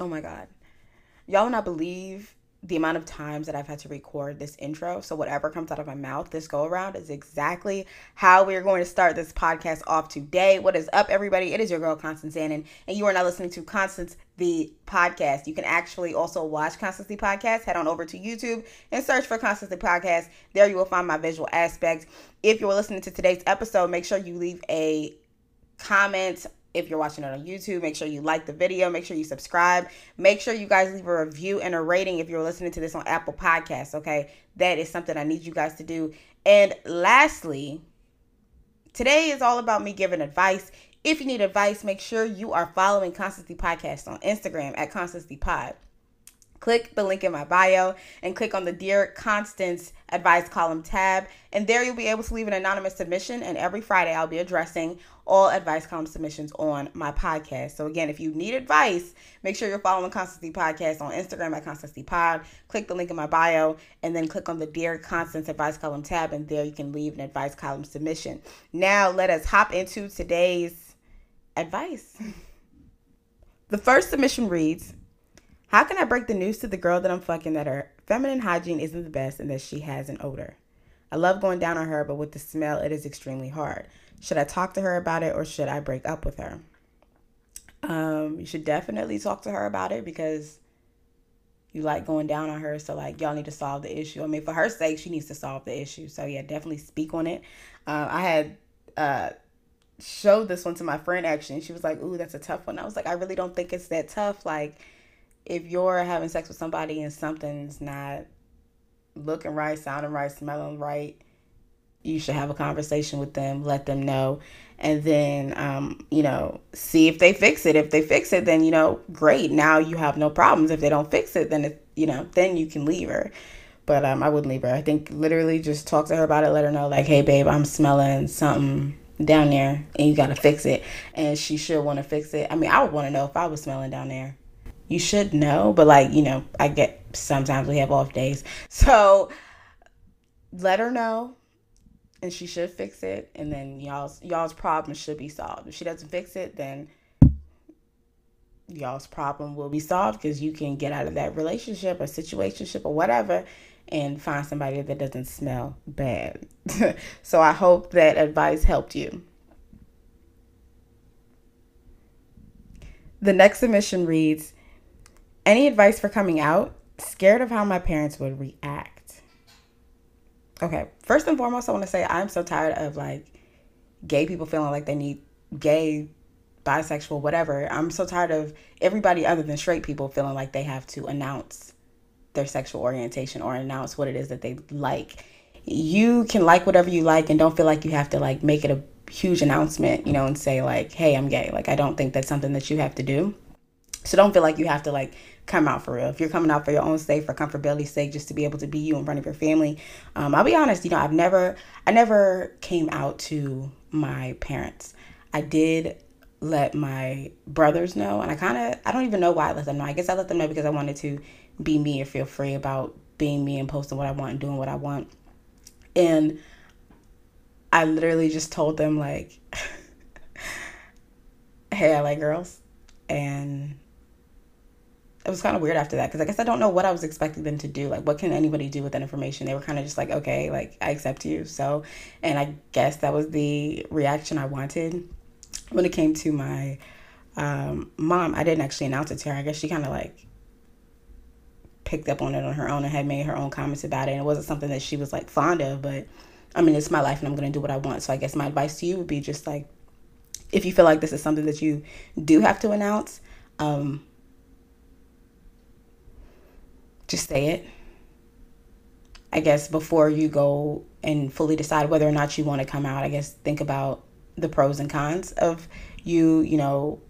Oh my God. Y'all will not believe the amount of times that I've had to record this intro. So, whatever comes out of my mouth this go around is exactly how we're going to start this podcast off today. What is up, everybody? It is your girl, Constance Annan, and you are now listening to Constance the Podcast. You can actually also watch Constance the Podcast. Head on over to YouTube and search for Constance the Podcast. There you will find my visual aspect. If you're listening to today's episode, make sure you leave a comment if you're watching it on YouTube, make sure you like the video, make sure you subscribe, make sure you guys leave a review and a rating if you're listening to this on Apple Podcasts, okay? That is something I need you guys to do. And lastly, today is all about me giving advice. If you need advice, make sure you are following Constance the Podcast on Instagram at Constancy Pod click the link in my bio and click on the Dear Constance advice column tab. And there you'll be able to leave an anonymous submission. And every Friday, I'll be addressing all advice column submissions on my podcast. So, again, if you need advice, make sure you're following Constance the Podcast on Instagram at Constancy Pod. Click the link in my bio and then click on the Dear Constance advice column tab. And there you can leave an advice column submission. Now, let us hop into today's advice. the first submission reads, how can I break the news to the girl that I'm fucking that her feminine hygiene isn't the best and that she has an odor? I love going down on her, but with the smell, it is extremely hard. Should I talk to her about it or should I break up with her? Um, you should definitely talk to her about it because you like going down on her. So like y'all need to solve the issue. I mean, for her sake, she needs to solve the issue. So yeah, definitely speak on it. Uh, I had uh, showed this one to my friend actually, and she was like, "Ooh, that's a tough one." I was like, "I really don't think it's that tough." Like if you're having sex with somebody and something's not looking right, sounding right, smelling right, you should have a conversation with them, let them know, and then, um, you know, see if they fix it. If they fix it, then, you know, great. Now you have no problems. If they don't fix it, then, it, you know, then you can leave her. But um, I wouldn't leave her. I think literally just talk to her about it, let her know, like, hey, babe, I'm smelling something down there and you got to fix it. And she should want to fix it. I mean, I would want to know if I was smelling down there you should know, but like, you know, I get sometimes we have off days. So let her know and she should fix it and then y'all's y'all's problem should be solved. If she doesn't fix it, then y'all's problem will be solved because you can get out of that relationship or situationship or whatever and find somebody that doesn't smell bad. so I hope that advice helped you. The next submission reads any advice for coming out? Scared of how my parents would react. Okay, first and foremost, I want to say I'm so tired of like gay people feeling like they need gay, bisexual, whatever. I'm so tired of everybody other than straight people feeling like they have to announce their sexual orientation or announce what it is that they like. You can like whatever you like and don't feel like you have to like make it a huge announcement, you know, and say like, "Hey, I'm gay." Like I don't think that's something that you have to do. So don't feel like you have to like come out for real. If you're coming out for your own sake, for comfortability's sake, just to be able to be you in front of your family. Um, I'll be honest, you know, I've never, I never came out to my parents. I did let my brothers know, and I kind of, I don't even know why I let them know. I guess I let them know because I wanted to be me and feel free about being me and posting what I want and doing what I want. And I literally just told them like, "Hey, I like girls," and it was kind of weird after that because I guess I don't know what I was expecting them to do. Like, what can anybody do with that information? They were kind of just like, okay, like, I accept you. So, and I guess that was the reaction I wanted. When it came to my um, mom, I didn't actually announce it to her. I guess she kind of like picked up on it on her own and had made her own comments about it. And it wasn't something that she was like fond of, but I mean, it's my life and I'm going to do what I want. So, I guess my advice to you would be just like, if you feel like this is something that you do have to announce, um, just say it. I guess before you go and fully decide whether or not you want to come out, I guess think about the pros and cons of you, you know,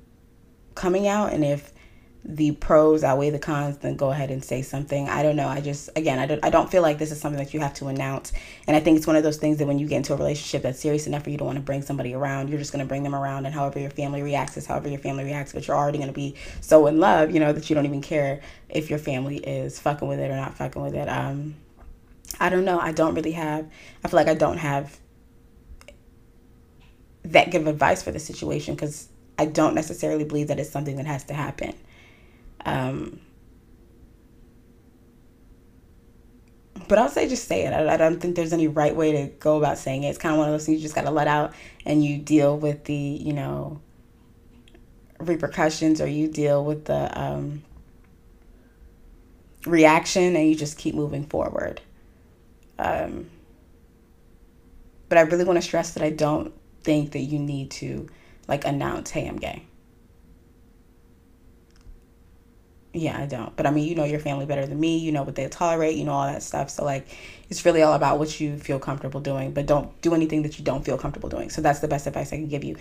coming out and if the pros outweigh the cons, then go ahead and say something. I don't know. I just, again, I don't, I don't feel like this is something that you have to announce. And I think it's one of those things that when you get into a relationship that's serious enough for you to want to bring somebody around, you're just going to bring them around. And however your family reacts is however your family reacts. But you're already going to be so in love, you know, that you don't even care if your family is fucking with it or not fucking with it. Um, I don't know. I don't really have, I feel like I don't have that give advice for the situation because I don't necessarily believe that it's something that has to happen Um, but I'll say just say it. I, I, don't think there's any right way to go about saying it. It's kind of one of those things you just got to let out and you deal with the, you know, repercussions or you deal with the um, reaction and you just keep moving forward. Um, but I really want to stress that I don't think that you need to like announce, hey, I'm gay. Yeah, I don't. But I mean, you know your family better than me. You know what they tolerate. You know all that stuff. So like, it's really all about what you feel comfortable doing. But don't do anything that you don't feel comfortable doing. So that's the best advice I can give you.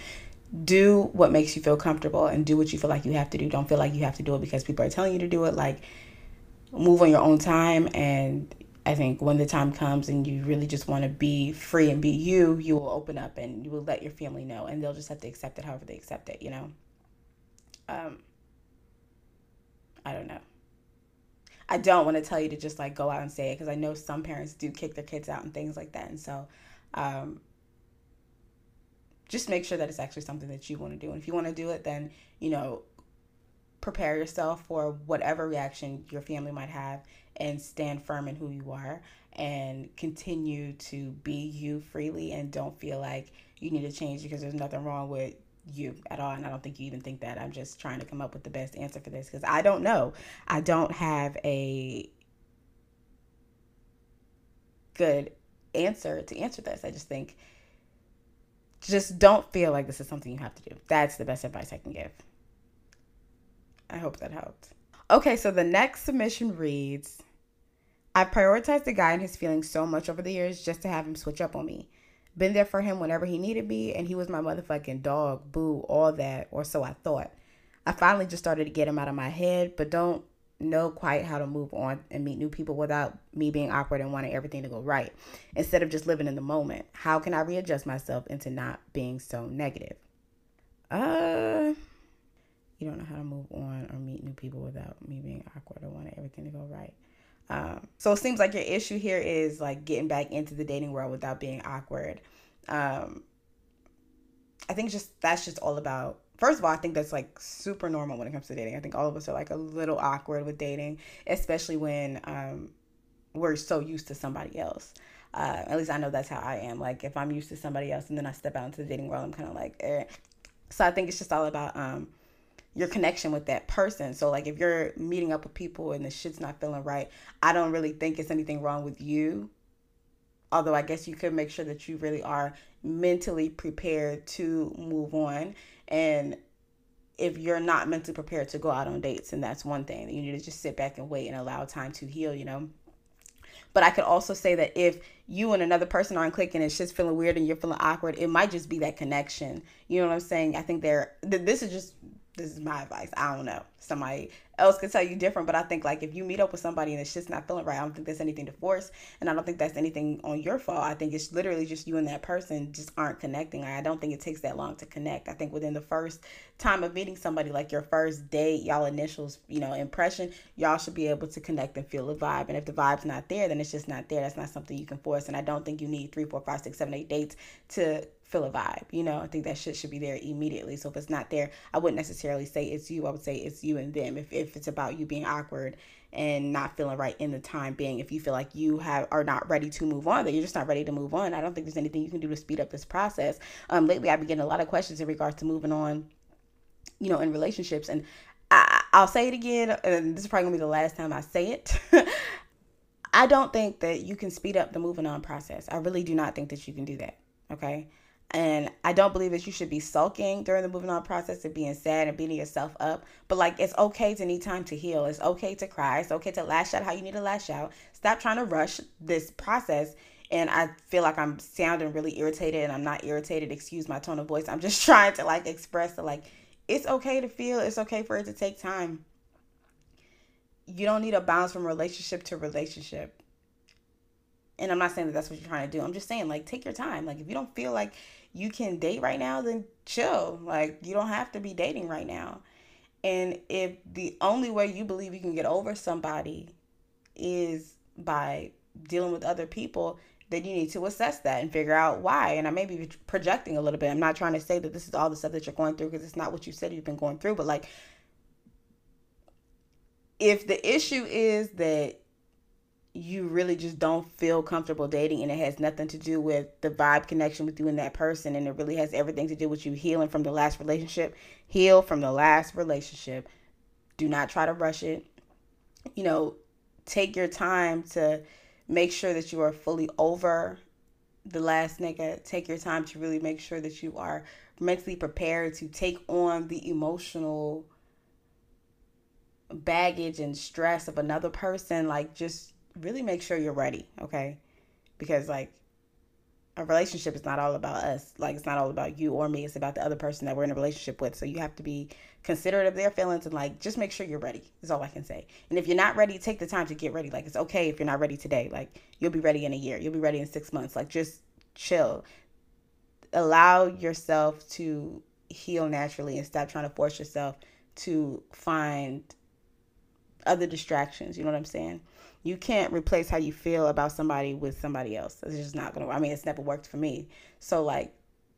Do what makes you feel comfortable and do what you feel like you have to do. Don't feel like you have to do it because people are telling you to do it. Like, move on your own time. And I think when the time comes and you really just want to be free and be you, you will open up and you will let your family know, and they'll just have to accept it however they accept it. You know. Um I don't know. I don't want to tell you to just like go out and say it because I know some parents do kick their kids out and things like that. And so um, just make sure that it's actually something that you want to do. And if you want to do it, then, you know, prepare yourself for whatever reaction your family might have and stand firm in who you are and continue to be you freely and don't feel like you need to change because there's nothing wrong with you at all and i don't think you even think that. I'm just trying to come up with the best answer for this because i don't know. I don't have a good answer to answer this. I just think just don't feel like this is something you have to do. That's the best advice i can give. I hope that helped. Okay so the next submission reads i prioritized the guy and his feelings so much over the years just to have him switch up on me been there for him whenever he needed me, and he was my motherfucking dog, boo, all that, or so I thought. I finally just started to get him out of my head, but don't know quite how to move on and meet new people without me being awkward and wanting everything to go right. Instead of just living in the moment, how can I readjust myself into not being so negative? Uh, you don't know how to move on or meet new people without me being awkward or wanting everything to go right. Um, so it seems like your issue here is like getting back into the dating world without being awkward. Um, I think just that's just all about. First of all, I think that's like super normal when it comes to dating. I think all of us are like a little awkward with dating, especially when um, we're so used to somebody else. Uh, at least I know that's how I am. Like if I'm used to somebody else and then I step out into the dating world, I'm kind of like, eh. So I think it's just all about um, your connection with that person. So like if you're meeting up with people and the shit's not feeling right, I don't really think it's anything wrong with you. Although I guess you could make sure that you really are mentally prepared to move on. And if you're not mentally prepared to go out on dates, and that's one thing, you need to just sit back and wait and allow time to heal, you know. But I could also say that if you and another person aren't clicking, it's just feeling weird and you're feeling awkward, it might just be that connection. You know what I'm saying? I think there. This is just this is my advice. I don't know. Somebody else could tell you different, but I think like if you meet up with somebody and it's just not feeling right, I don't think there's anything to force, and I don't think that's anything on your fault. I think it's literally just you and that person just aren't connecting. I don't think it takes that long to connect. I think within the first time of meeting somebody, like your first date, y'all initials, you know, impression, y'all should be able to connect and feel the vibe. And if the vibe's not there, then it's just not there. That's not something you can force. And I don't think you need three, four, five, six, seven, eight dates to feel a vibe. You know, I think that shit should be there immediately. So if it's not there, I wouldn't necessarily say it's you. I would say it's you and them. If, if it's about you being awkward and not feeling right in the time being, if you feel like you have are not ready to move on, that you're just not ready to move on. I don't think there's anything you can do to speed up this process. Um, lately I've been getting a lot of questions in regards to moving on, you know, in relationships. And I, I'll say it again, and this is probably gonna be the last time I say it. I don't think that you can speed up the moving on process. I really do not think that you can do that. Okay. And I don't believe that you should be sulking during the moving on process and being sad and beating yourself up. But like it's okay to need time to heal. It's okay to cry. It's okay to lash out how you need to lash out. Stop trying to rush this process. And I feel like I'm sounding really irritated and I'm not irritated. Excuse my tone of voice. I'm just trying to like express that like it's okay to feel. It's okay for it to take time. You don't need a bounce from relationship to relationship. And I'm not saying that that's what you're trying to do. I'm just saying like take your time. Like if you don't feel like you can date right now, then chill. Like you don't have to be dating right now. And if the only way you believe you can get over somebody is by dealing with other people, then you need to assess that and figure out why. And I may be projecting a little bit. I'm not trying to say that this is all the stuff that you're going through because it's not what you said you've been going through, but like if the issue is that you really just don't feel comfortable dating and it has nothing to do with the vibe connection with you and that person and it really has everything to do with you healing from the last relationship. Heal from the last relationship. Do not try to rush it. You know take your time to make sure that you are fully over the last nigga. Take your time to really make sure that you are mentally prepared to take on the emotional baggage and stress of another person. Like just really make sure you're ready, okay? Because like a relationship is not all about us. Like it's not all about you or me. It's about the other person that we're in a relationship with. So you have to be considerate of their feelings and like just make sure you're ready. Is all I can say. And if you're not ready, take the time to get ready. Like it's okay if you're not ready today. Like you'll be ready in a year. You'll be ready in 6 months. Like just chill. Allow yourself to heal naturally and stop trying to force yourself to find other distractions, you know what I'm saying? You can't replace how you feel about somebody with somebody else. It's just not gonna. I mean, it's never worked for me. So like,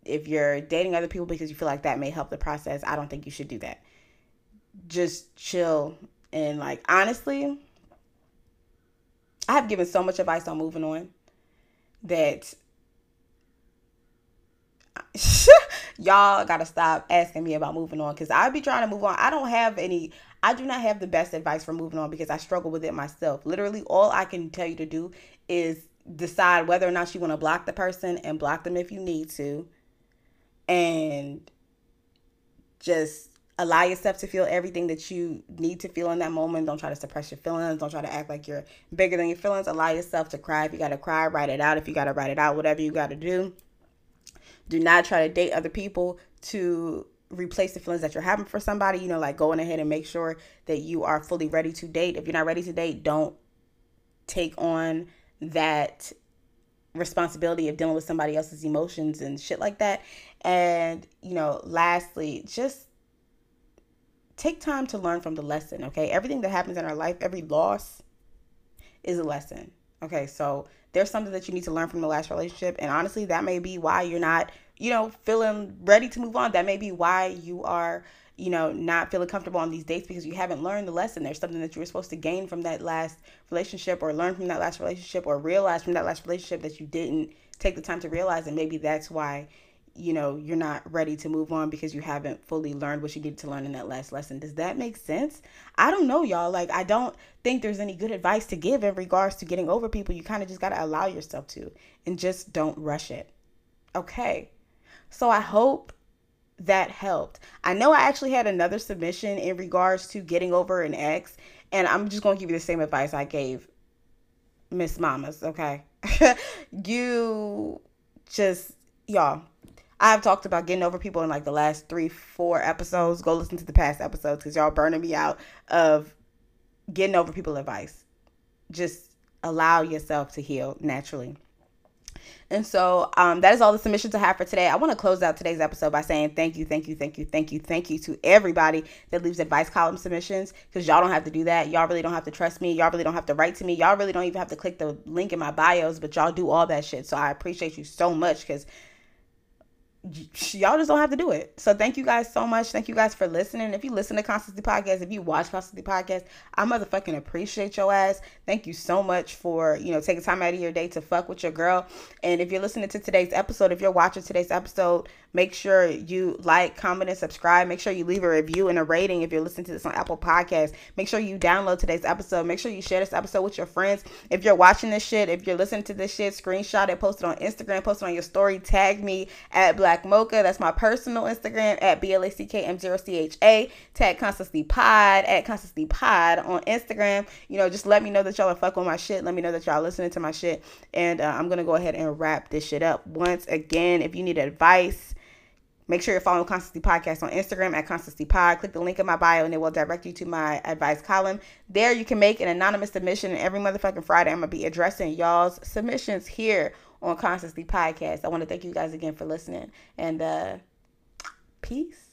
if you're dating other people because you feel like that may help the process, I don't think you should do that. Just chill and like honestly, I have given so much advice on moving on that y'all gotta stop asking me about moving on because I be trying to move on. I don't have any I do not have the best advice for moving on because I struggle with it myself. Literally, all I can tell you to do is decide whether or not you want to block the person and block them if you need to. And just allow yourself to feel everything that you need to feel in that moment. Don't try to suppress your feelings. Don't try to act like you're bigger than your feelings. Allow yourself to cry. If you got to cry, write it out. If you got to write it out, whatever you got to do. Do not try to date other people to replace the feelings that you're having for somebody, you know, like going ahead and make sure that you are fully ready to date. If you're not ready to date, don't take on that responsibility of dealing with somebody else's emotions and shit like that. And, you know, lastly, just take time to learn from the lesson, okay? Everything that happens in our life, every loss is a lesson. Okay, so there's something that you need to learn from the last relationship. And honestly, that may be why you're not you know, feeling ready to move on. That may be why you are, you know, not feeling comfortable on these dates because you haven't learned the lesson. There's something that you were supposed to gain from that last relationship or learn from that last relationship or realize from that last relationship that you didn't take the time to realize. And maybe that's why, you know, you're not ready to move on because you haven't fully learned what you needed to learn in that last lesson. Does that make sense? I don't know, y'all. Like, I don't think there's any good advice to give in regards to getting over people. You kind of just got to allow yourself to and just don't rush it. Okay. So I hope that helped. I know I actually had another submission in regards to getting over an ex, and I'm just going to give you the same advice I gave Miss Mamas, okay? you just, y'all, I've talked about getting over people in like the last three, four episodes. Go listen to the past episodes because y'all burning me out of getting over people advice. Just allow yourself to heal naturally. And so um, that is all the submissions I have for today. I want to close out today's episode by saying thank you, thank you, thank you, thank you, thank you to everybody that leaves advice column submissions because y'all don't have to do that. Y'all really don't have to trust me. Y'all really don't have to write to me. Y'all really don't even have to click the link in my bios, but y'all do all that shit. So I appreciate you so much because y'all just don't have to do it. So thank you guys so much. Thank you guys for listening. If you listen to Constance the Podcast, if you watch Constance the Podcast, I motherfucking appreciate your ass. Thank you so much for, you know, taking time out of your day to fuck with your girl. And if you're listening to today's episode, if you're watching today's episode, make sure you like, comment, and subscribe. Make sure you leave a review and a rating if you're listening to this on Apple Podcasts. Make sure you download today's episode. Make sure you share this episode with your friends. If you're watching this shit, if you're listening to this shit, screenshot it, post it on Instagram, post it on your story, tag me at Black Black Mocha. That's my personal Instagram at B L A C K M 0 C H A. Tag Constantly Pod at Constantly Pod on Instagram. You know, just let me know that y'all are fuck with my shit. Let me know that y'all listening to my shit. And uh, I'm going to go ahead and wrap this shit up. Once again, if you need advice, Make sure you're following Constance the Podcast on Instagram at Constancy Pod. Click the link in my bio and it will direct you to my advice column. There you can make an anonymous submission. And every motherfucking Friday, I'm to be addressing y'all's submissions here on Constance the Podcast. I want to thank you guys again for listening and uh, peace.